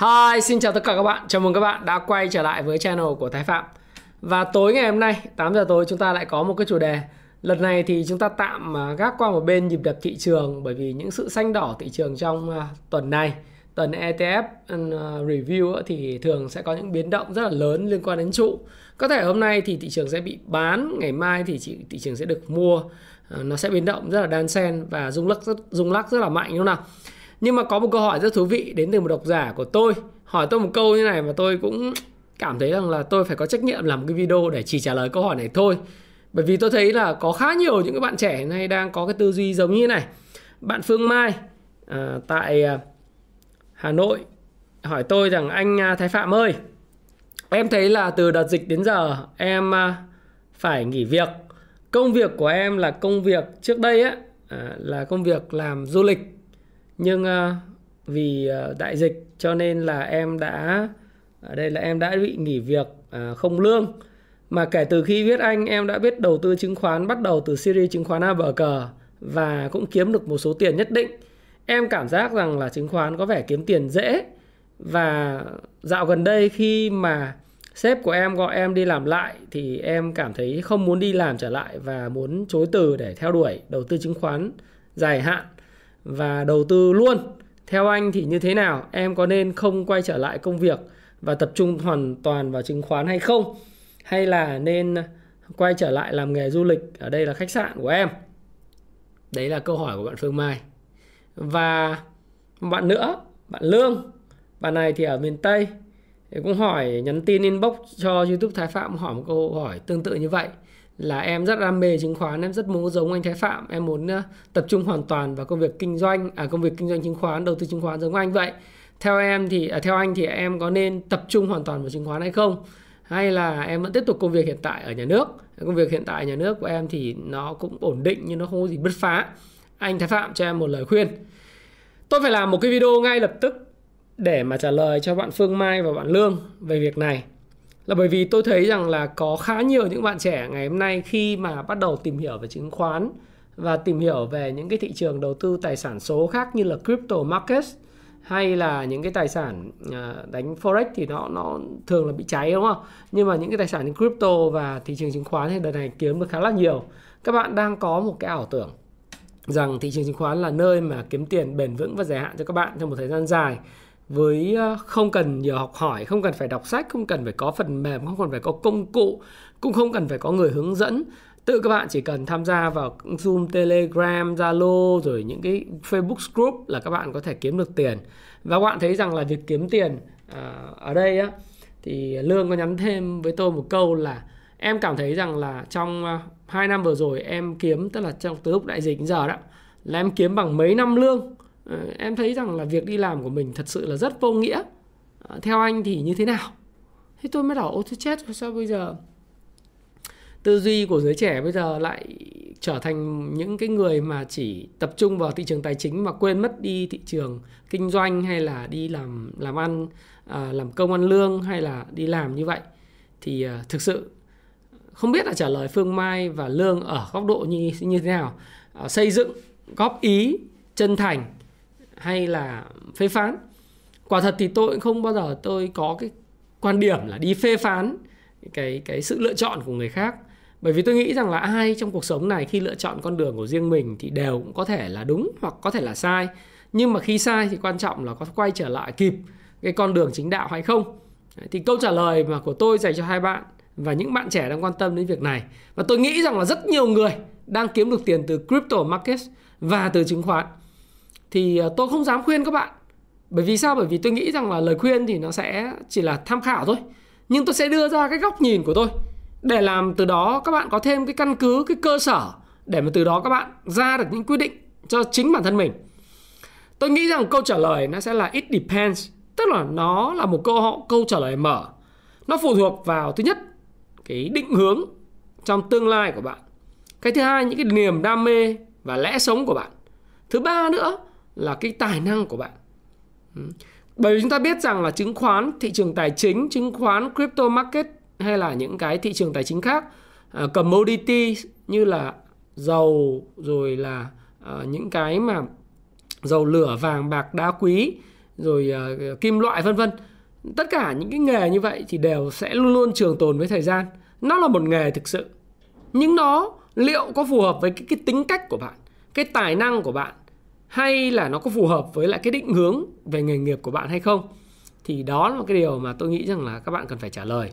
Hi, xin chào tất cả các bạn. Chào mừng các bạn đã quay trở lại với channel của Thái Phạm. Và tối ngày hôm nay, 8 giờ tối chúng ta lại có một cái chủ đề. Lần này thì chúng ta tạm à, gác qua một bên nhịp đập thị trường bởi vì những sự xanh đỏ thị trường trong à, tuần này, tuần ETF ừ, à, review thì thường sẽ có những biến động rất là lớn liên quan đến trụ. Có thể hôm nay thì thị trường sẽ bị bán, ngày mai thì thị trường sẽ được mua. Ờ, nó sẽ biến động rất là đan xen và rung lắc rất rung lắc rất là mạnh đúng không nào? Nhưng mà có một câu hỏi rất thú vị đến từ một độc giả của tôi. Hỏi tôi một câu như này mà tôi cũng cảm thấy rằng là tôi phải có trách nhiệm làm một cái video để chỉ trả lời câu hỏi này thôi. Bởi vì tôi thấy là có khá nhiều những cái bạn trẻ nay đang có cái tư duy giống như này. Bạn Phương Mai à, tại à, Hà Nội hỏi tôi rằng anh à, Thái Phạm ơi em thấy là từ đợt dịch đến giờ em à, phải nghỉ việc. Công việc của em là công việc trước đây á là công việc làm du lịch nhưng uh, vì uh, đại dịch cho nên là em đã ở đây là em đã bị nghỉ việc uh, không lương. Mà kể từ khi viết anh em đã biết đầu tư chứng khoán bắt đầu từ series chứng khoán ABG và cũng kiếm được một số tiền nhất định. Em cảm giác rằng là chứng khoán có vẻ kiếm tiền dễ. Và dạo gần đây khi mà sếp của em gọi em đi làm lại thì em cảm thấy không muốn đi làm trở lại và muốn chối từ để theo đuổi đầu tư chứng khoán dài hạn và đầu tư luôn. Theo anh thì như thế nào? Em có nên không quay trở lại công việc và tập trung hoàn toàn vào chứng khoán hay không? Hay là nên quay trở lại làm nghề du lịch? Ở đây là khách sạn của em. Đấy là câu hỏi của bạn Phương Mai. Và bạn nữa, bạn Lương, bạn này thì ở miền Tây, thì cũng hỏi nhắn tin inbox cho YouTube Thái Phạm, hỏi một câu hỏi tương tự như vậy là em rất đam mê chứng khoán em rất muốn giống anh Thái Phạm. Em muốn ờ, tập trung hoàn toàn vào công việc kinh doanh à công việc kinh doanh chứng khoán đầu tư chứng khoán giống anh vậy. Theo em thì à, theo anh thì em có nên tập trung hoàn toàn vào chứng khoán hay không? Hay là em vẫn tiếp tục công việc hiện tại ở nhà nước? Công việc hiện tại ở nhà nước của em thì nó cũng ổn định nhưng nó không có gì bứt phá. Anh Thái Phạm cho em một lời khuyên. Tôi phải làm một cái video ngay lập tức để mà trả lời cho bạn Phương Mai và bạn Lương về việc này là bởi vì tôi thấy rằng là có khá nhiều những bạn trẻ ngày hôm nay khi mà bắt đầu tìm hiểu về chứng khoán và tìm hiểu về những cái thị trường đầu tư tài sản số khác như là crypto markets hay là những cái tài sản à, đánh forex thì nó nó thường là bị cháy, đúng không? Nhưng mà những cái tài sản như crypto và thị trường chứng khoán thì đợt này kiếm được khá là nhiều. Các bạn đang có một cái ảo tưởng rằng thị trường chứng khoán là nơi mà kiếm tiền bền vững và dài hạn cho các bạn trong một thời gian dài với ờ, không cần nhiều học hỏi không cần phải đọc sách không cần phải có phần mềm không cần phải có công cụ cũng không cần phải có người hướng dẫn. Tự các bạn chỉ cần tham gia vào Zoom, Telegram, Zalo rồi những cái Facebook group là các bạn có thể kiếm được tiền. Và các bạn thấy rằng là việc kiếm tiền à, ở đây á thì lương có nhắn thêm với tôi một câu là em cảm thấy rằng là trong ờ, 2 năm vừa rồi em kiếm tức là trong từ lúc đại dịch đến giờ đó là em kiếm bằng mấy năm lương? Ờ, em thấy rằng là việc đi làm của mình thật sự là rất vô nghĩa. Ờ, theo anh thì như thế nào? Thế tôi mới bảo ô thế chết sao bây giờ? Tư duy của giới trẻ bây giờ lại trở thành những cái người mà chỉ tập trung vào thị trường tài chính mà quên mất đi thị trường kinh doanh hay là đi làm làm ăn à, làm công ăn lương hay là đi làm như vậy. Thì à, thực sự không biết là trả lời Phương Mai và Lương ở góc độ như như thế nào. À, xây dựng góp ý chân thành hay là phê phán. Quả thật thì tôi cũng không bao giờ tôi có cái quan điểm là đi phê phán cái cái sự lựa chọn của người khác. Bởi vì tôi nghĩ rằng là ai trong cuộc sống này khi lựa chọn con đường của riêng mình thì đều cũng có thể là đúng hoặc có thể là sai. Nhưng mà khi sai thì quan trọng là có quay trở lại kịp cái con đường chính đạo hay không. Thì câu trả lời mà của tôi dành cho hai bạn và những bạn trẻ đang quan tâm đến việc này. Và tôi nghĩ rằng là rất nhiều người đang kiếm được tiền từ crypto market và từ chứng khoán thì ờ, tôi không dám khuyên các bạn. Bởi vì sao? Bởi vì tôi nghĩ rằng là lời khuyên thì nó sẽ chỉ là tham khảo thôi. Nhưng tôi sẽ đưa ra cái góc nhìn của tôi để làm từ đó các bạn có thêm cái căn cứ, cái cơ sở để mà từ đó các bạn ra được những quyết định cho chính bản thân mình. Tôi nghĩ rằng câu trả lời nó sẽ là it depends. Tức là nó là một câu câu trả lời mở. Nó phụ thuộc vào thứ nhất, cái định hướng trong tương lai của bạn. Cái thứ hai, những cái niềm đam mê và lẽ sống của bạn. Thứ ba nữa là cái tài năng của bạn. Ừ. Bởi vì chúng ta biết rằng là chứng khoán thị trường tài chính chứng khoán crypto market hay là những cái thị trường tài chính khác uh, commodity như là dầu rồi là uh, những cái mà dầu lửa vàng bạc đá quý rồi uh, kim loại vân vân. Tất cả những cái nghề như vậy thì đều sẽ luôn luôn trường tồn với thời gian. Nó là một nghề thực sự. Nhưng nó liệu có phù hợp với cái, cái tính cách của bạn cái tài năng của bạn hay là nó có phù hợp với lại cái định hướng về nghề nghiệp của bạn hay không? Thì đó là một cái điều mà tôi nghĩ rằng là các bạn cần phải trả lời.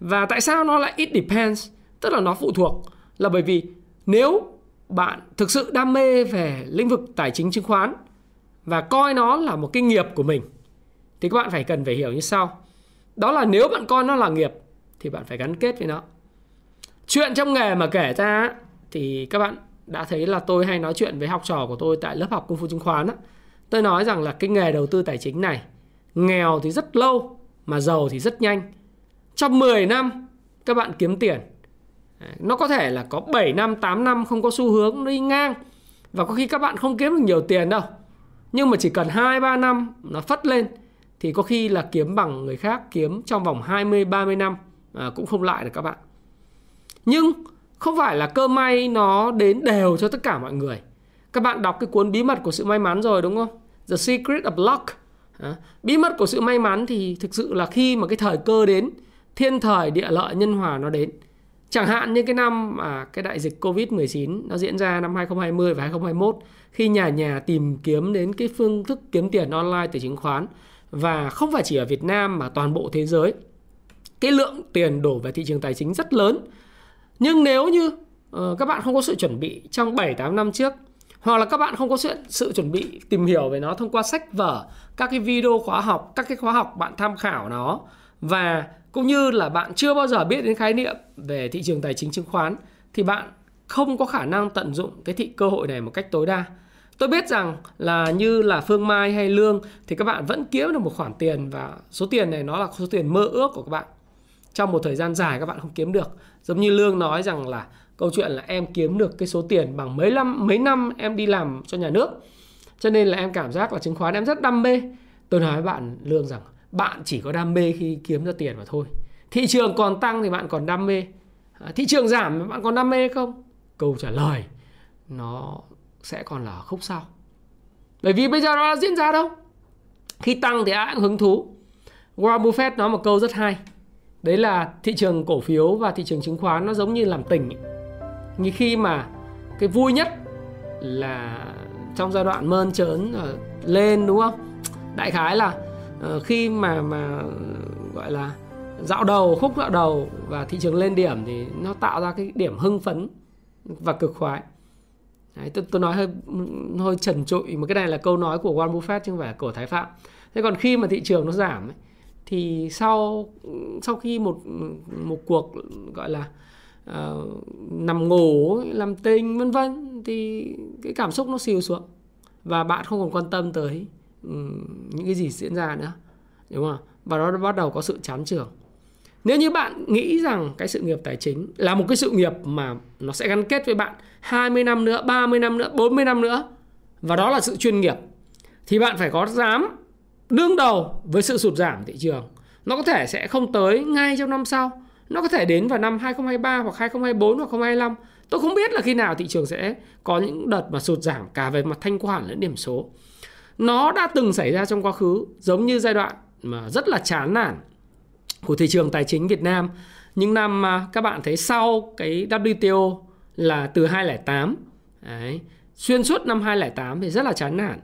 Và tại sao nó lại it depends? Tức là nó phụ thuộc là bởi vì nếu bạn thực sự đam mê về lĩnh vực tài chính chứng khoán và coi nó là một cái nghiệp của mình, thì các bạn phải cần phải hiểu như sau. Đó là nếu bạn coi nó là nghiệp, thì bạn phải gắn kết với nó. Chuyện trong nghề mà kể ra thì các bạn đã thấy là tôi hay nói chuyện với học trò của tôi tại lớp học công phu chứng khoán á, tôi nói rằng là cái nghề đầu tư tài chính này nghèo thì rất lâu mà giàu thì rất nhanh. Trong 10 năm các bạn kiếm tiền. Nó có thể là có 7 năm 8 năm không có xu hướng đi ngang và có khi các bạn không kiếm được nhiều tiền đâu. Nhưng mà chỉ cần 2 3 năm nó phất lên thì có khi là kiếm bằng người khác kiếm trong vòng 20 30 năm à, cũng không lại được các bạn. Nhưng không phải là cơ may nó đến đều cho tất cả mọi người. Các bạn đọc cái cuốn bí mật của sự may mắn rồi đúng không? The Secret of Luck. À, bí mật của sự may mắn thì thực sự là khi mà cái thời cơ đến, thiên thời địa lợi nhân hòa nó đến. Chẳng hạn như cái năm mà cái đại dịch Covid-19 nó diễn ra năm 2020 và 2021 khi nhà nhà tìm kiếm đến cái phương thức kiếm tiền online từ chứng khoán và không phải chỉ ở Việt Nam mà toàn bộ thế giới cái lượng tiền đổ về thị trường tài chính rất lớn nhưng nếu như uh, các bạn không có sự chuẩn bị trong 7 8 năm trước hoặc là các bạn không có sự, sự chuẩn bị tìm hiểu về nó thông qua sách vở, các cái video khóa học, các cái khóa học bạn tham khảo nó và cũng như là bạn chưa bao giờ biết đến khái niệm về thị trường tài chính chứng khoán thì bạn không có khả năng tận dụng cái thị cơ hội này một cách tối đa. Tôi biết rằng là như là Phương Mai hay Lương thì các bạn vẫn kiếm được một khoản tiền và số tiền này nó là số tiền mơ ước của các bạn. Trong một thời gian dài các bạn không kiếm được. Giống như Lương nói rằng là câu chuyện là em kiếm được cái số tiền bằng mấy năm mấy năm em đi làm cho nhà nước. Cho nên là em cảm giác là chứng khoán em rất đam mê. Tôi nói với bạn Lương rằng, bạn chỉ có đam mê khi kiếm ra tiền mà thôi. Thị trường còn tăng thì bạn còn đam mê. À, thị trường giảm bạn còn đam mê không? Câu trả lời, nó sẽ còn là khúc sau bởi vì bây giờ nó đã diễn ra đâu khi tăng thì ai cũng hứng thú Warren Buffett nói một câu rất hay đấy là thị trường cổ phiếu và thị trường chứng khoán nó giống như làm tình như khi mà cái vui nhất là trong giai đoạn mơn trớn lên đúng không? Đại khái là ờ, khi mà mà gọi là dạo đầu khúc dạo đầu và thị trường lên điểm thì nó tạo ra cái điểm hưng phấn và cực khoái. Đấy, tôi, tôi nói hơi hơi trần trụi mà cái này là câu nói của Warren Buffett chứ không phải của Thái Phạm. Thế còn khi mà thị trường nó giảm ấy, thì sau sau khi một một cuộc gọi là uh, nằm ngủ làm tình vân vân thì cái cảm xúc nó xìu xuống. Và bạn không còn quan tâm tới um, những cái gì diễn ra nữa đúng không và nó bắt đầu có sự chán trường nếu như bạn nghĩ rằng cái sự nghiệp tài chính là một cái sự nghiệp mà nó sẽ gắn kết với bạn 20 năm nữa, 30 năm nữa, 40 năm nữa và đó là sự chuyên nghiệp thì bạn phải có dám đương đầu với sự sụt giảm thị trường. Nó có thể sẽ không tới ngay trong năm sau. Nó có thể đến vào năm 2023 hoặc 2024 hoặc 2025. Tôi không biết là khi nào thị trường sẽ có những đợt mà sụt giảm cả về mặt thanh khoản lẫn điểm số. Nó đã từng xảy ra trong quá khứ, giống như giai đoạn mà rất là chán nản của thị trường tài chính Việt Nam những năm mà các bạn thấy sau cái WTO là từ 2008 Đấy. xuyên suốt năm 2008 thì rất là chán nản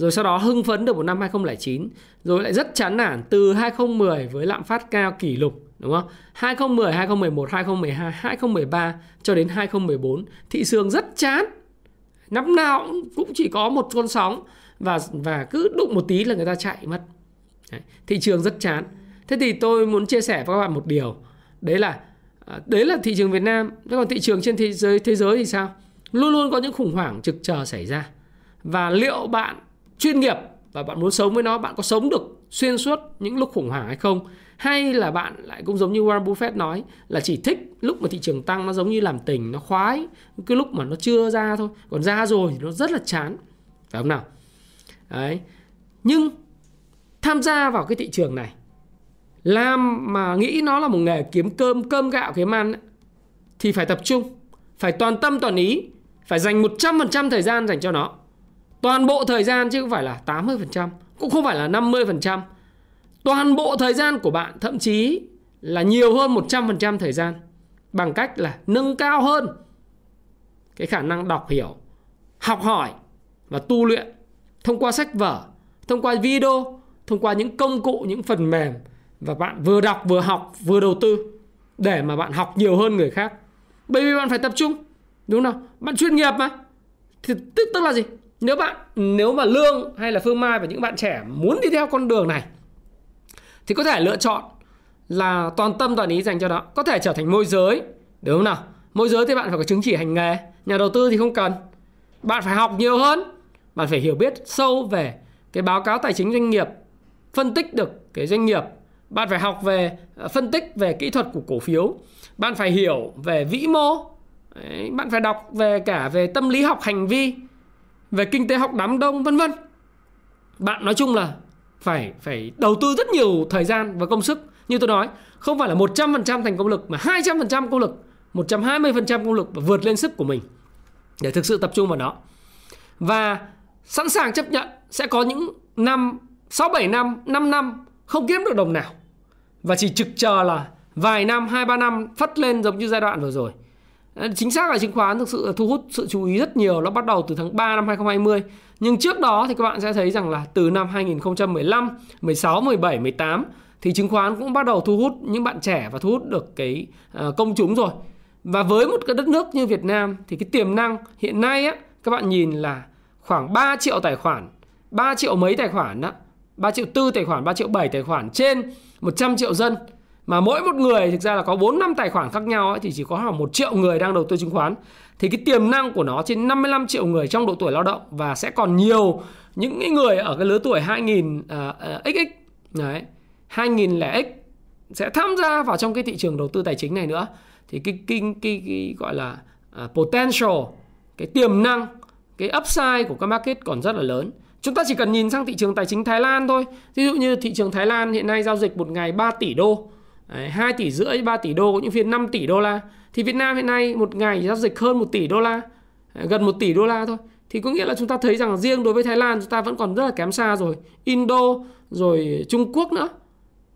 rồi sau đó hưng phấn được một năm 2009 rồi lại rất chán nản từ 2010 với lạm phát cao kỷ lục, đúng không? 2010 2011 2012 2013 cho đến 2014 thị trường rất chán. Năm nào cũng chỉ có một con sóng và và cứ đụng một tí là người ta chạy mất. Đấy. thị trường rất chán. Thế thì tôi muốn chia sẻ với các bạn một điều. Đấy là à, đấy là thị trường Việt Nam. Thế còn thị trường trên thế giới thế giới thì sao? Luôn luôn có những khủng hoảng trực chờ xảy ra. Và liệu bạn chuyên nghiệp và bạn muốn sống với nó, bạn có sống được xuyên suốt những lúc khủng hoảng hay không? Hay là bạn lại cũng giống như Warren Buffett nói là chỉ thích lúc mà thị trường tăng nó giống như làm tình, nó khoái cái lúc mà nó chưa ra thôi. Còn ra rồi thì nó rất là chán. Phải không nào? Đấy. Nhưng tham gia vào cái thị trường này, làm mà nghĩ nó là một nghề kiếm cơm cơm gạo, kiếm ăn thì phải tập trung, phải toàn tâm toàn ý, phải dành 100% thời gian dành cho nó toàn bộ thời gian chứ không phải là 80% cũng không phải là 50% toàn bộ thời gian của bạn thậm chí là nhiều hơn 100% thời gian bằng cách là nâng cao hơn cái khả năng đọc hiểu, học hỏi và tu luyện thông qua sách vở, thông qua video, thông qua những công cụ, những phần mềm và bạn vừa đọc vừa học vừa đầu tư để mà bạn học nhiều hơn người khác. Bởi vì bạn phải tập trung, đúng không? Bạn chuyên nghiệp mà. Thì tức tức là gì? Nếu bạn nếu mà Lương hay là Phương Mai và những bạn trẻ muốn đi theo con đường này thì có thể lựa chọn là toàn tâm toàn ý dành cho đó. Có thể trở thành môi giới đúng không nào? Môi giới thì bạn phải có chứng chỉ hành nghề nhà đầu tư thì không cần. Bạn phải học nhiều hơn bạn phải hiểu biết sâu về cái báo cáo tài chính doanh nghiệp phân tích được cái doanh nghiệp. Bạn phải học về ờ, phân tích về kỹ thuật của cổ phiếu. Bạn phải hiểu về vĩ mô. Đấy, bạn phải đọc về cả về tâm lý học hành vi về kinh tế học đám đông, vân vân. Bạn nói chung là phải phải đầu tư rất nhiều thời gian và công sức. Như tôi nói, không phải là 100% thành công lực, mà 200% công lực 120% công lực và vượt lên sức của mình để thực sự tập trung vào nó. Và sẵn sàng chấp nhận sẽ có những năm 6 7 năm 5 năm không kiếm được đồng nào. Và chỉ trực chờ là vài năm 2 3 năm phất lên giống như giai đoạn vừa rồi chính xác là chứng khoán thực sự là thu hút sự chú ý rất nhiều nó bắt đầu từ tháng 3 năm 2020 nhưng trước đó thì các bạn sẽ thấy rằng là từ năm 2015, 16, 17, 18 thì chứng khoán cũng bắt đầu thu hút những bạn trẻ và thu hút được cái à, công chúng rồi. Và với một cái đất nước như Việt Nam thì cái tiềm năng hiện nay á các bạn nhìn là khoảng 3 triệu tài khoản, 3 triệu mấy tài khoản đó, 3 triệu tư tài khoản, 3 triệu 7 tài khoản trên 100 triệu dân mà mỗi một người thực ra là có 4 năm tài khoản khác nhau ấy, thì chỉ có khoảng 1 triệu người đang đầu tư chứng khoán. Thì cái tiềm năng của nó trên 55 triệu người trong độ tuổi lao động và sẽ còn nhiều những người ở cái lứa tuổi 2000 uh, uh, XX đấy 2000 x sẽ tham gia vào trong cái thị trường đầu tư tài chính này nữa. Thì cái cái cái, cái, cái gọi là uh, potential cái tiềm năng cái upside của các market còn rất là lớn. Chúng ta chỉ cần nhìn sang thị trường tài chính Thái Lan thôi. Ví dụ như thị trường Thái Lan hiện nay giao dịch một ngày 3 tỷ đô. Đấy, 2 tỷ rưỡi 3 tỷ đô có những phiên 5 tỷ đô la. Thì Việt Nam hiện nay một ngày giao dịch hơn 1 tỷ đô la. Gần 1 tỷ đô la thôi. Thì có nghĩa là chúng ta thấy rằng riêng đối với Thái Lan chúng ta vẫn còn rất là kém xa rồi. Indo rồi Trung Quốc nữa.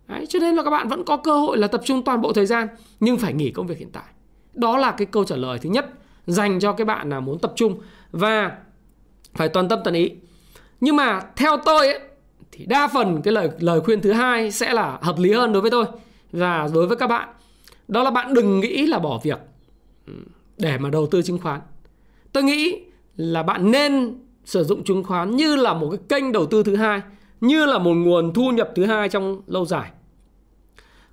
Đấy, cho nên là các bạn vẫn có cơ hội là tập trung toàn bộ thời gian nhưng phải nghỉ công việc hiện tại. Đó là cái câu trả lời thứ nhất dành cho cái bạn là muốn tập trung và phải toàn tâm toàn ý. Nhưng mà theo tôi ấy, thì đa phần cái lời lời khuyên thứ hai sẽ là hợp lý hơn đối với tôi và đối với các bạn, đó là bạn đừng nghĩ là bỏ việc ừ, để mà đầu tư chứng khoán. Tôi nghĩ là bạn nên sử dụng chứng khoán như là một cái kênh đầu tư thứ hai, như là một nguồn thu nhập thứ hai trong lâu dài.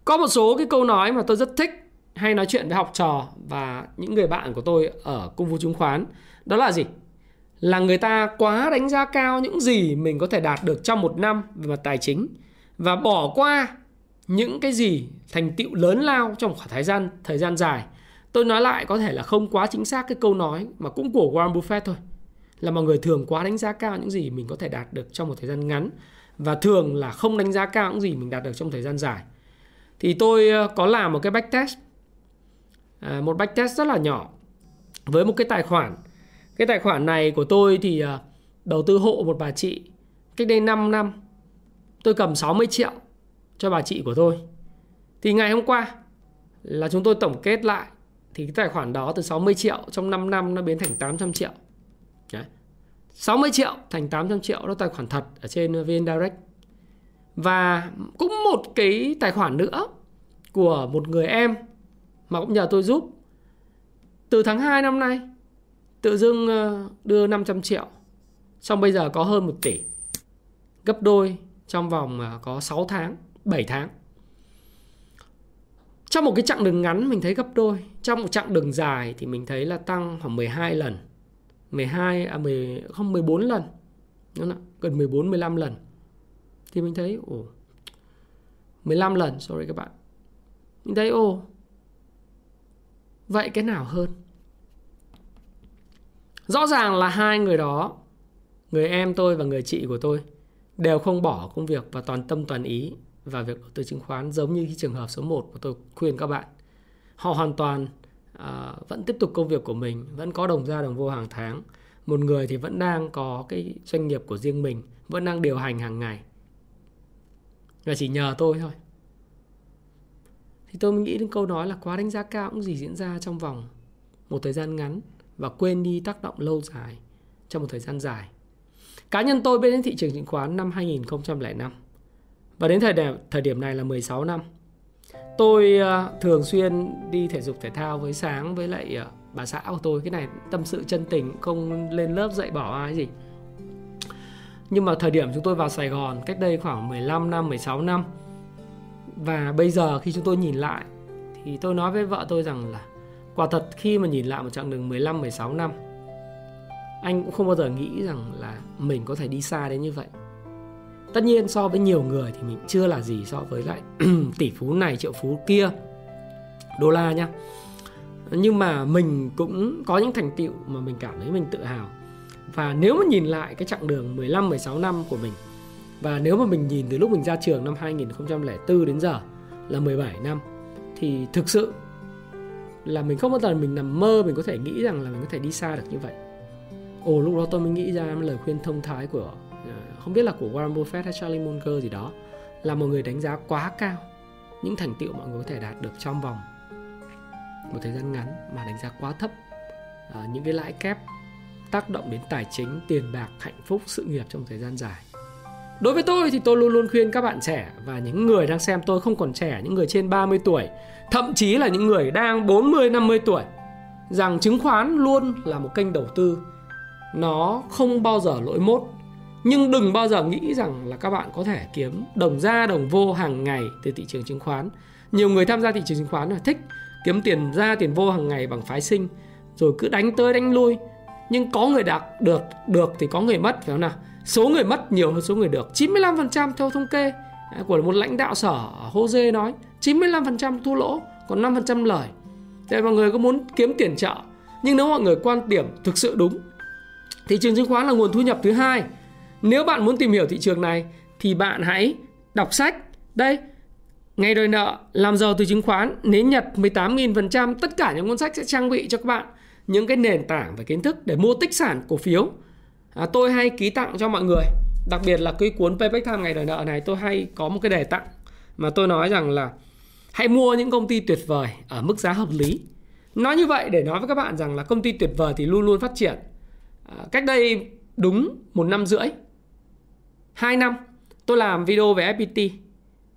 Có một số cái câu nói mà tôi rất thích hay nói chuyện với học trò và những người bạn của tôi ở công vụ chứng khoán, đó là gì? Là người ta quá đánh giá cao những gì mình có thể đạt được trong một năm về mặt tài chính và bỏ qua những cái gì thành tựu lớn lao trong khoảng thời gian thời gian dài. Tôi nói lại có thể là không quá chính xác cái câu nói mà cũng của Warren Buffett thôi là mọi người thường quá đánh giá cao những gì mình có thể đạt được trong một thời gian ngắn và thường là không đánh giá cao những gì mình đạt được trong thời gian dài. Thì tôi ờ, có làm một cái backtest. À, một backtest rất là nhỏ với một cái tài khoản. Cái tài khoản này của tôi thì ờ, đầu tư hộ một bà chị cách đây 5 năm. Tôi cầm 60 triệu cho bà chị của tôi. Thì ngày hôm qua là chúng tôi tổng kết lại thì cái tài khoản đó từ 60 triệu trong 5 năm nó biến thành 800 triệu. Đấy. 60 triệu thành 800 triệu đó tài khoản thật ở trên VN Direct. Và cũng một cái tài khoản nữa của một người em mà cũng nhờ tôi giúp. Từ tháng 2 năm nay, tự dưng ờ, đưa 500 triệu. Xong bây giờ có hơn 1 tỷ. Gấp đôi trong vòng ờ, có 6 tháng. 7 tháng. Trong một cái chặng đường ngắn, mình thấy gấp đôi. Trong một chặng đường dài thì mình thấy là tăng khoảng 12 lần. 12 à 10 không 14 lần. Đúng không? gần 14 15 lần. Thì mình thấy, ồ 15 lần, sorry các bạn. Mình thấy, ồ, vậy cái nào hơn? Rõ ràng là hai người đó, người em tôi và người chị của tôi, đều không bỏ công việc và toàn tâm toàn ý và việc đầu tư chứng khoán giống như cái trường hợp số 1 của tôi khuyên các bạn. Họ hoàn toàn à, vẫn tiếp tục công việc của mình vẫn có đồng ra đồng vô hàng tháng. Một người thì vẫn đang có cái doanh nghiệp của riêng mình vẫn đang điều hành hàng ngày. Và chỉ nhờ tôi thôi. Thì tôi nghĩ đến câu nói là quá đánh giá cao cũng gì diễn ra trong vòng một thời gian ngắn và quên đi tác động lâu dài trong một thời gian dài. Cá nhân tôi bên đến thị trường chứng khoán năm 2005 và đến thời điểm thời điểm này là 16 năm. Tôi uh, thường xuyên đi thể dục thể thao với sáng với lại uh, bà xã của tôi. Cái này tâm sự chân tình không lên lớp dạy bảo ai gì. Nhưng mà thời điểm chúng tôi vào Sài Gòn cách đây khoảng 15 năm 16 năm. Và bây giờ khi chúng tôi nhìn lại thì tôi nói với vợ tôi rằng là quả thật khi mà nhìn lại một chặng đường 15 16 năm anh cũng không bao giờ nghĩ rằng là mình có thể đi xa đến như vậy tất nhiên so với nhiều người thì mình chưa là gì so với lại tỷ phú này, triệu phú kia, đô la nhá nhưng mà mình cũng có những thành tựu mà mình cảm thấy mình tự hào và nếu mà nhìn lại cái chặng đường 15 16 năm của mình, và nếu mà mình nhìn từ lúc mình ra trường năm 2004 đến giờ là 17 năm, thì thực sự là mình không bao giờ mình nằm mơ mình có thể nghĩ rằng là mình có thể đi xa được như vậy. Ồ, lúc đó tôi mới nghĩ ra lời khuyên thông thái của Ờ, không biết là của Warren Buffett hay Charlie Munger gì đó là một người đánh giá quá cao những thành tựu mọi người có thể đạt được trong vòng một thời gian ngắn mà đánh giá quá thấp. À, những cái lãi kép tác động đến tài chính tiền bạc hạnh phúc sự nghiệp trong thời gian dài. Đối với tôi thì tôi luôn luôn khuyên các bạn trẻ và những người đang xem tôi không còn trẻ, những người trên 30 tuổi, thậm chí là những người đang 40 50 tuổi rằng chứng khoán luôn là một kênh đầu tư nó không bao giờ lỗi mốt nhưng đừng bao giờ nghĩ rằng là các bạn có thể kiếm đồng ra, đồng vô hàng ngày từ thị trường chứng khoán. Nhiều người tham gia thị trường chứng khoán là thích kiếm tiền ra, tiền vô hàng ngày bằng phái sinh, rồi cứ đánh tới đánh lui. Nhưng có người đạt được được thì có người mất, phải không nào? Số người mất nhiều hơn số người được. 95% theo thống kê à, của một lãnh đạo sở Jose nói 95% thua lỗ, còn 5% lời. Thế mọi người có muốn kiếm tiền chợ? Nhưng nếu mọi người quan điểm thực sự đúng, thị trường chứng khoán là nguồn thu nhập thứ hai nếu bạn muốn tìm hiểu thị trường này thì bạn hãy đọc sách đây Ngày đòi nợ, làm giàu từ chứng khoán, nến nhật 18.000%, tất cả những cuốn sách sẽ trang bị cho các bạn những cái nền tảng và kiến thức để mua tích sản cổ phiếu. À, tôi hay ký tặng cho mọi người, đặc biệt là cái cuốn Payback Time ngày đòi nợ này tôi hay có một cái đề tặng mà tôi nói rằng là hãy mua những công ty tuyệt vời ở mức giá hợp lý. Nói như vậy để nói với các bạn rằng là công ty tuyệt vời thì luôn luôn phát triển. À, cách đây đúng một năm rưỡi, hai năm tôi làm video về FPT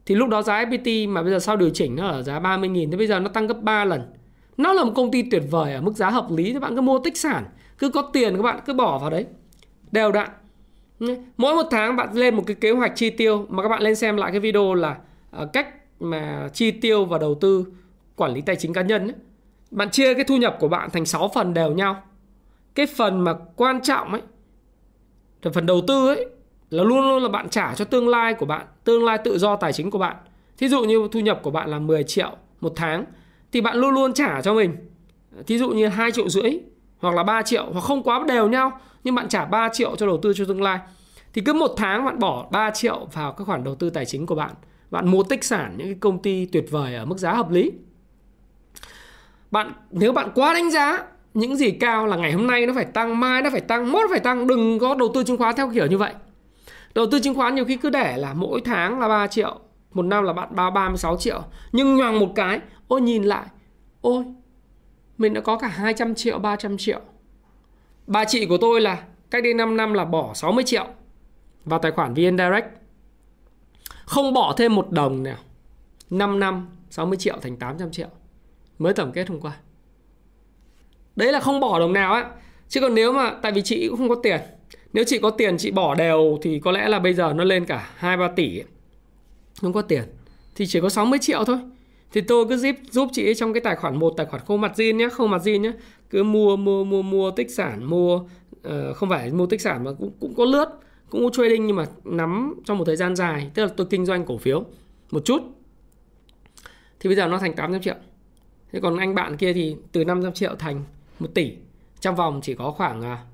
thì lúc đó giá FPT mà bây giờ sau điều chỉnh nó ở giá 30.000 thì bây giờ nó tăng gấp 3 lần. Nó là một công ty tuyệt vời ở mức giá hợp lý các bạn cứ mua tích sản, cứ có tiền các bạn cứ bỏ vào đấy. Đều đặn. Mỗi một tháng bạn lên một cái kế hoạch chi tiêu mà các bạn lên xem lại cái video là ờ, cách mà chi tiêu và đầu tư quản lý tài chính cá nhân ấy. Bạn chia cái thu nhập của bạn thành 6 phần đều nhau. Cái phần mà quan trọng ấy là phần đầu tư ấy là luôn luôn là bạn trả cho tương lai của bạn, tương lai tự do tài chính của bạn. Thí dụ như thu nhập của bạn là 10 triệu một tháng, thì bạn luôn luôn trả cho mình. Thí dụ như 2 triệu rưỡi hoặc là 3 triệu, hoặc không quá đều nhau, nhưng bạn trả 3 triệu cho đầu tư cho tương lai. Thì cứ một tháng bạn bỏ 3 triệu vào các khoản đầu tư tài chính của bạn. Bạn mua tích sản những cái công ty tuyệt vời ở mức giá hợp lý. Bạn, nếu bạn quá đánh giá những gì cao là ngày hôm nay nó phải tăng, mai nó phải tăng, mốt phải tăng, đừng có đầu tư chứng khoán theo kiểu như vậy. Đầu tư chứng khoán nhiều khi cứ để là mỗi tháng là 3 triệu, Một năm là bạn bao 36 triệu. Nhưng nhoàng một cái, Ôi nhìn lại, Ôi, Mình đã có cả 200 triệu 300 triệu. Bà chị của tôi là Cách đây 5 năm là bỏ 60 triệu Vào tài khoản VN Direct. Không bỏ thêm một đồng nào. 5 năm 60 triệu thành 800 triệu. Mới tổng kết hôm qua. Đấy là không bỏ đồng nào á. Chứ còn nếu mà, Tại vì chị cũng không có tiền nếu chị có tiền chị bỏ đều thì có lẽ là bây giờ nó lên cả 2-3 tỷ. Không có tiền Thì chỉ có 60 triệu thôi. Thì tôi cứ giúp, giúp chị trong cái tài khoản một tài khoản không mặt zin nhé Không mặt zin nhé Cứ mua mua mua mua tích sản Mua uh, không phải mua tích sản mà cũng, cũng có lướt cũng có trading nhưng mà nắm trong một thời gian dài. Tức là tôi kinh doanh cổ phiếu một chút. Thì bây giờ nó thành 800 triệu. Thế còn anh bạn kia thì từ 500 triệu thành 1 tỷ. Trong vòng chỉ có khoảng à,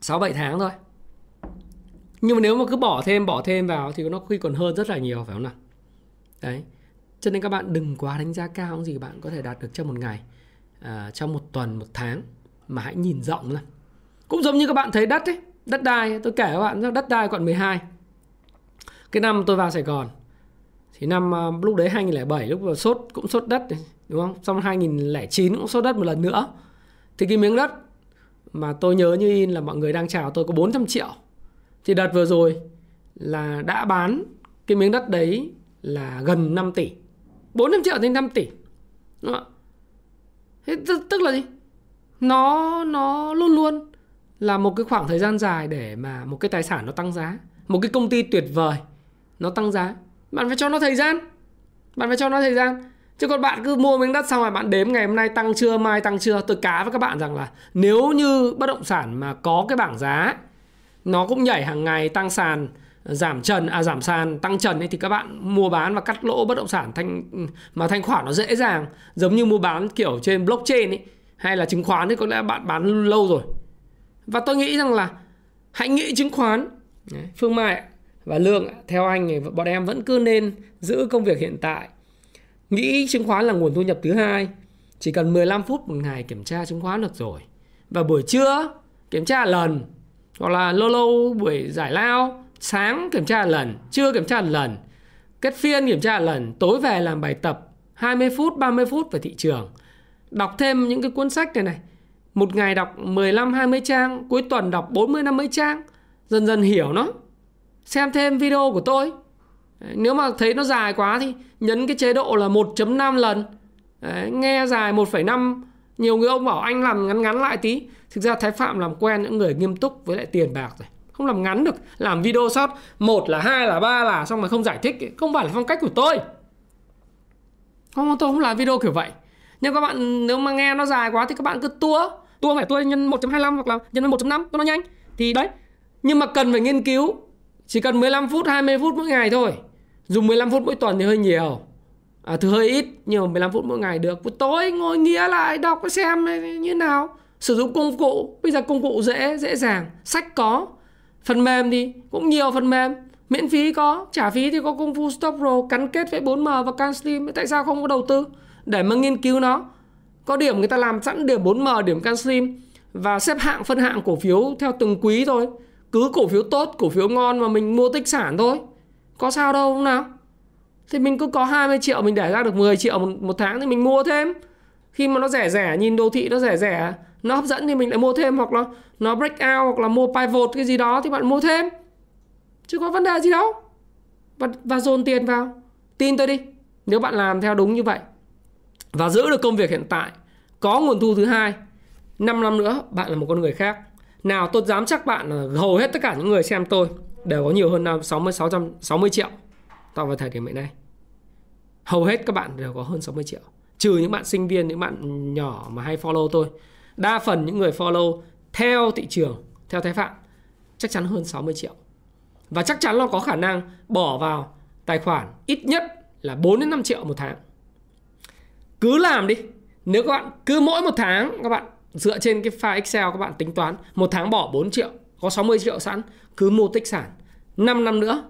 6 7 tháng thôi. Nhưng mà nếu mà cứ bỏ thêm bỏ thêm vào thì nó khi còn hơn rất là nhiều phải không nào? Đấy. Cho nên các bạn đừng quá đánh giá cao những gì bạn có thể đạt được trong một ngày à, trong một tuần một tháng. Mà hãy nhìn rộng ra cũng giống như các bạn thấy đất ấy đất đai tôi kể các bạn đất đai quận 12 cái năm tôi vào Sài Gòn thì năm à, lúc đấy 2007 lúc mà sốt cũng sốt đất đúng không? Xong 2009 cũng sốt đất một lần nữa. Thì cái miếng đất mà tôi nhớ như in là mọi người đang chào tôi có 400 triệu. Thì đợt vừa rồi là đã bán cái miếng đất đấy là gần 5 tỷ. 400 triệu đến 5 tỷ. Đúng không? Thế tức, tức là gì? Nó nó luôn luôn là một cái khoảng thời gian dài để mà một cái tài sản nó tăng giá một cái công ty tuyệt vời nó tăng giá. Bạn phải cho nó thời gian. Bạn phải cho nó thời gian chứ còn bạn cứ mua miếng đất xong rồi bạn đếm ngày hôm nay tăng chưa, mai tăng chưa. Tôi cá với các bạn rằng là nếu như bất động sản mà có cái bảng giá, nó cũng nhảy hàng ngày tăng sàn, giảm trần à giảm sàn, tăng trần ấy, thì các bạn mua bán và cắt lỗ bất động sản thanh, mà thanh khoản nó dễ dàng. Giống như mua bán kiểu trên blockchain ấy, hay là chứng khoán thì có lẽ bạn bán lâu rồi. Và tôi nghĩ rằng là hãy nghĩ chứng khoán. Phương Mai và Lương theo anh thì bọn em vẫn cứ nên giữ công việc hiện tại nghĩ chứng khoán là nguồn thu nhập thứ hai. Chỉ cần 15 phút một ngày kiểm tra chứng khoán được rồi. Và buổi trưa, kiểm tra lần. Hoặc là lâu lâu buổi giải lao, sáng kiểm tra lần, trưa kiểm tra lần. Kết phiên kiểm tra lần, tối về làm bài tập 20 phút 30 phút về thị trường. Đọc thêm những cái cuốn sách này này. Một ngày đọc 15 20 trang, cuối tuần đọc 40 50 trang. Dần dần hiểu nó. Xem thêm video của tôi nếu mà thấy nó dài quá thì nhấn cái chế độ là 1.5 lần. Đấy, nghe dài 1,5 nhiều người ông bảo anh làm ngắn ngắn lại tí. Thực ra thái phạm làm quen những người nghiêm túc với lại tiền bạc rồi không làm ngắn được làm video short một là hai là ba là xong mà không giải thích. Không phải là phong cách của tôi. Không tôi không làm video kiểu vậy. Nhưng các bạn nếu mà nghe nó dài quá thì các bạn cứ tua. Tua phải tua nhân 1.25 hoặc là nhân 1.5 cho nó nhanh. Thì đấy nhưng mà cần phải nghiên cứu chỉ cần 15 phút 20 phút mỗi ngày thôi dùng 15 phút mỗi tuần thì hơi nhiều. À, thì hơi ít nhưng mà 15 phút mỗi ngày được. Buổi tối ngồi nghĩa lại đọc xem như nào. Sử dụng công cụ bây giờ công cụ dễ dễ dàng. Sách có phần mềm thì cũng nhiều phần mềm. Miễn phí có trả phí thì có công phu stop pro cắn kết với 4M và CanSlim tại sao không có đầu tư? Để mà nghiên cứu nó. Có điểm người ta làm sẵn điểm 4M điểm CanSlim và xếp hạng phân hạng cổ phiếu theo từng quý thôi. Cứ cổ phiếu tốt cổ phiếu ngon mà mình mua tích sản thôi có sao đâu không nào? Thì mình cứ có 20 triệu mình để ra được 10 triệu một, một tháng thì mình mua thêm. Khi mà nó rẻ rẻ nhìn đô thị nó rẻ rẻ nó hấp dẫn thì mình lại mua thêm hoặc là nó break out hoặc là mua pivot cái gì đó thì bạn mua thêm. Chứ có vấn đề gì đâu. Và, và dồn tiền vào. Tin tôi đi. Nếu bạn làm theo đúng như vậy và giữ được công việc hiện tại có nguồn thu thứ hai 5 năm nữa bạn là một con người khác. Nào tôi dám chắc bạn là hầu hết tất cả những người xem tôi đều có nhiều hơn 60 660 triệu tạo vào thời điểm hiện nay. Hầu hết các bạn đều có hơn 60 triệu. Trừ những bạn sinh viên, những bạn nhỏ mà hay follow tôi. Đa phần những người follow theo thị trường, theo thái phạm chắc chắn hơn 60 triệu. Và chắc chắn là có khả năng bỏ vào tài khoản ít nhất là 4 đến 5 triệu một tháng. Cứ làm đi. Nếu các bạn cứ mỗi một tháng các bạn dựa trên cái file Excel các bạn tính toán một tháng bỏ 4 triệu có 60 triệu sẵn, cứ mua tích sản. 5 năm nữa,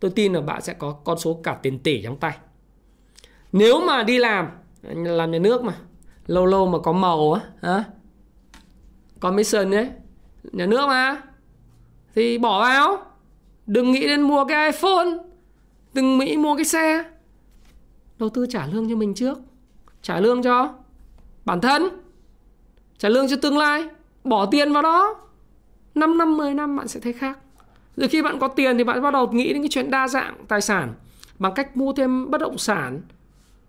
tôi tin là bạn sẽ có con số cả tiền tỷ trong tay. Nếu mà đi làm làm nhà nước mà, lâu lâu mà có màu á, hả? Commission ấy, nhà nước mà, thì bỏ vào. Đừng nghĩ đến mua cái iphone, đừng nghĩ mua cái xe. Đầu tư trả lương cho mình trước. Trả lương cho bản thân, trả lương cho tương lai. Bỏ tiền vào đó. 5 năm 10 năm bạn sẽ thấy khác. Rồi khi bạn có tiền thì bạn bắt đầu nghĩ đến cái chuyện đa dạng tài sản bằng cách mua thêm bất động sản.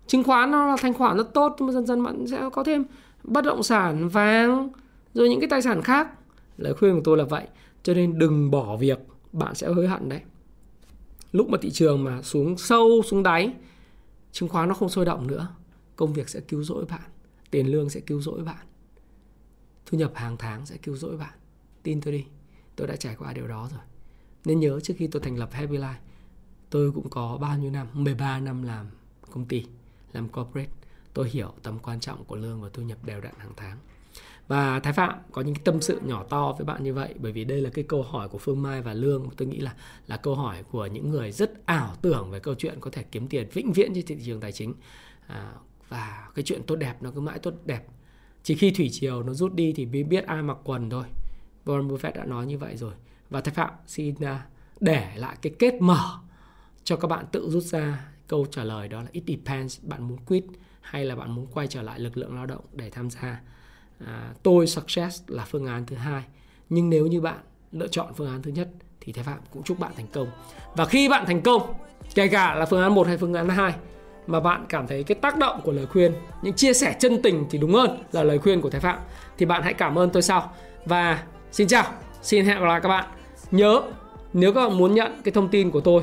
Chứng khoán nó là thanh khoản rất tốt, nhưng mà dần dần bạn sẽ có thêm bất động sản, vàng, rồi những cái tài sản khác. Lời khuyên của tôi là vậy, cho nên đừng bỏ việc, bạn sẽ hối hận đấy. Lúc mà thị trường mà xuống sâu, xuống đáy, chứng khoán nó không sôi động nữa. Công việc sẽ cứu rỗi bạn, tiền lương sẽ cứu rỗi bạn, thu nhập hàng tháng sẽ cứu rỗi bạn tin tôi đi tôi đã trải qua điều đó rồi. Nên nhớ trước khi tôi thành lập Happy Life tôi cũng có bao nhiêu năm 13 năm làm công ty làm corporate. Tôi hiểu tầm quan trọng của lương và thu nhập đều đặn hàng tháng. Và Thái Phạm có những tâm sự nhỏ to với bạn như vậy bởi vì đây là cái câu hỏi của Phương Mai và Lương. Tôi nghĩ là là câu hỏi của những người rất ảo tưởng về câu chuyện có thể kiếm tiền vĩnh viễn trên thị trường tài chính. À, và cái chuyện tốt đẹp nó cứ mãi tốt đẹp. Chỉ khi thủy triều nó rút đi thì mới biết ai mặc quần thôi. Warren Buffett đã nói như vậy rồi. Và Thái Phạm xin à, để lại cái kết mở cho các bạn tự rút ra câu trả lời đó là it depends bạn muốn quit hay là bạn muốn quay trở lại lực lượng lao động để tham gia? À, tôi success là phương án thứ hai nhưng nếu như bạn lựa chọn phương án thứ nhất thì Thái Phạm cũng chúc bạn thành công. Và khi bạn thành công kể cả là phương án 1 hay phương án 2 mà bạn cảm thấy cái tác động của lời khuyên những chia sẻ chân tình thì đúng hơn là lời khuyên của Thái Phạm thì bạn hãy cảm ơn tôi sau. Và xin chào xin hẹn gặp lại các bạn. Nhớ nếu các bạn muốn nhận cái thông tin của tôi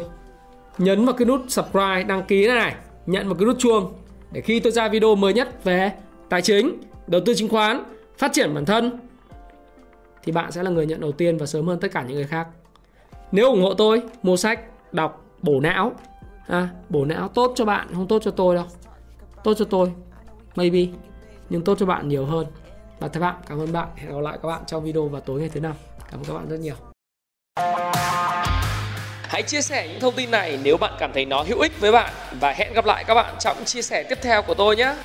nhấn vào cái nút subscribe đăng ký này, này nhận vào cái nút chuông để khi tôi ra video mới nhất về tài chính đầu tư chứng khoán phát triển bản thân thì bạn sẽ là người nhận đầu tiên và sớm hơn tất cả những người khác. Nếu ủng hộ tôi mua sách đọc bổ não à, bổ não tốt cho bạn không tốt cho tôi đâu. Tốt cho tôi maybe nhưng tốt cho bạn nhiều hơn và các bạn, cảm ơn bạn. Hẹn gặp lại các bạn trong video vào tối ngày thứ năm. Cảm ơn các bạn rất nhiều. Hãy chia sẻ những thông tin này nếu bạn cảm thấy nó hữu ích với bạn. Và hẹn gặp lại các bạn trong chia sẻ tiếp theo của tôi nhé.